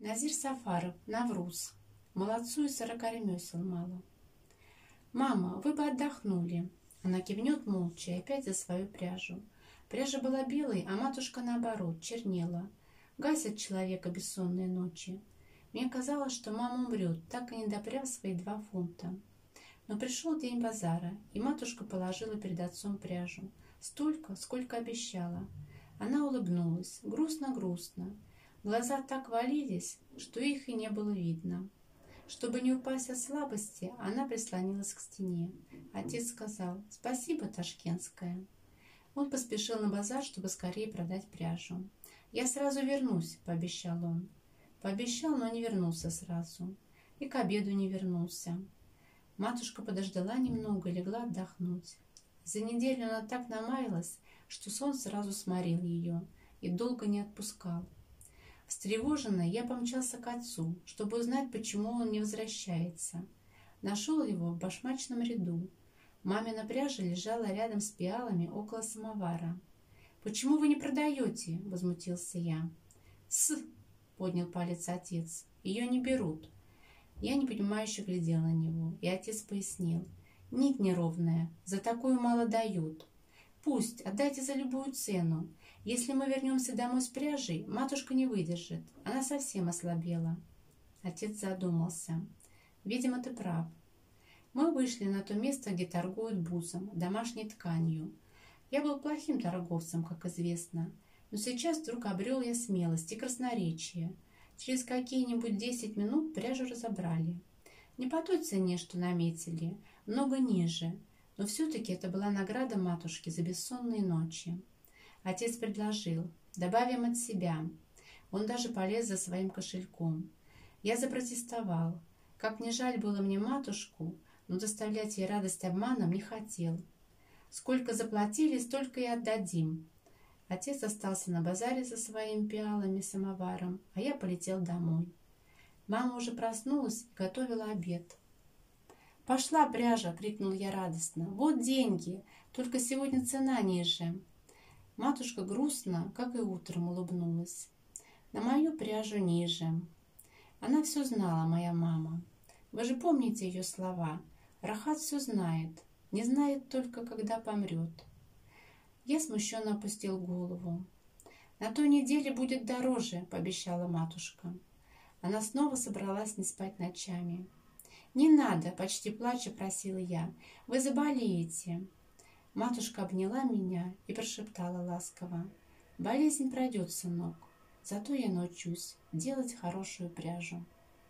Назир Сафаров, Навруз. Молодцу и сорока ремесел мало. «Мама, вы бы отдохнули!» Она кивнет молча и опять за свою пряжу. Пряжа была белой, а матушка, наоборот, чернела. Гасят человека бессонные ночи. Мне казалось, что мама умрет, так и не допряв свои два фунта. Но пришел день базара, и матушка положила перед отцом пряжу. Столько, сколько обещала. Она улыбнулась, грустно-грустно. Глаза так валились, что их и не было видно. Чтобы не упасть от слабости, она прислонилась к стене. Отец сказал «Спасибо, Ташкентская». Он поспешил на базар, чтобы скорее продать пряжу. «Я сразу вернусь», — пообещал он. Пообещал, но не вернулся сразу. И к обеду не вернулся. Матушка подождала немного легла отдохнуть. За неделю она так намаялась, что сон сразу сморил ее и долго не отпускал. Встревоженный, я помчался к отцу, чтобы узнать, почему он не возвращается. Нашел его в башмачном ряду. Мамина пряжа лежала рядом с пиалами около самовара. «Почему вы не продаете?» – возмутился я. «С!» – поднял палец отец. «Ее не берут». Я непонимающе глядел на него, и отец пояснил. «Нить неровная, за такую мало дают. Пусть, отдайте за любую цену. Если мы вернемся домой с пряжей, матушка не выдержит. Она совсем ослабела. Отец задумался. Видимо, ты прав. Мы вышли на то место, где торгуют бусом, домашней тканью. Я был плохим торговцем, как известно. Но сейчас вдруг обрел я смелость и красноречие. Через какие-нибудь десять минут пряжу разобрали. Не по той цене, что наметили, много ниже. Но все-таки это была награда матушки за бессонные ночи. Отец предложил, добавим от себя. Он даже полез за своим кошельком. Я запротестовал. Как не жаль было мне матушку, но доставлять ей радость обманом не хотел. Сколько заплатили, столько и отдадим. Отец остался на базаре со своими пиалами, самоваром, а я полетел домой. Мама уже проснулась и готовила обед. «Пошла пряжа!» — крикнул я радостно. «Вот деньги! Только сегодня цена ниже!» Матушка грустно, как и утром, улыбнулась. На мою пряжу ниже. Она все знала, моя мама. Вы же помните ее слова. Рахат все знает. Не знает только, когда помрет. Я смущенно опустил голову. «На той неделе будет дороже», — пообещала матушка. Она снова собралась не спать ночами. «Не надо!» — почти плача просила я. «Вы заболеете!» Матушка обняла меня и прошептала ласково. «Болезнь пройдет, сынок, зато я научусь делать хорошую пряжу».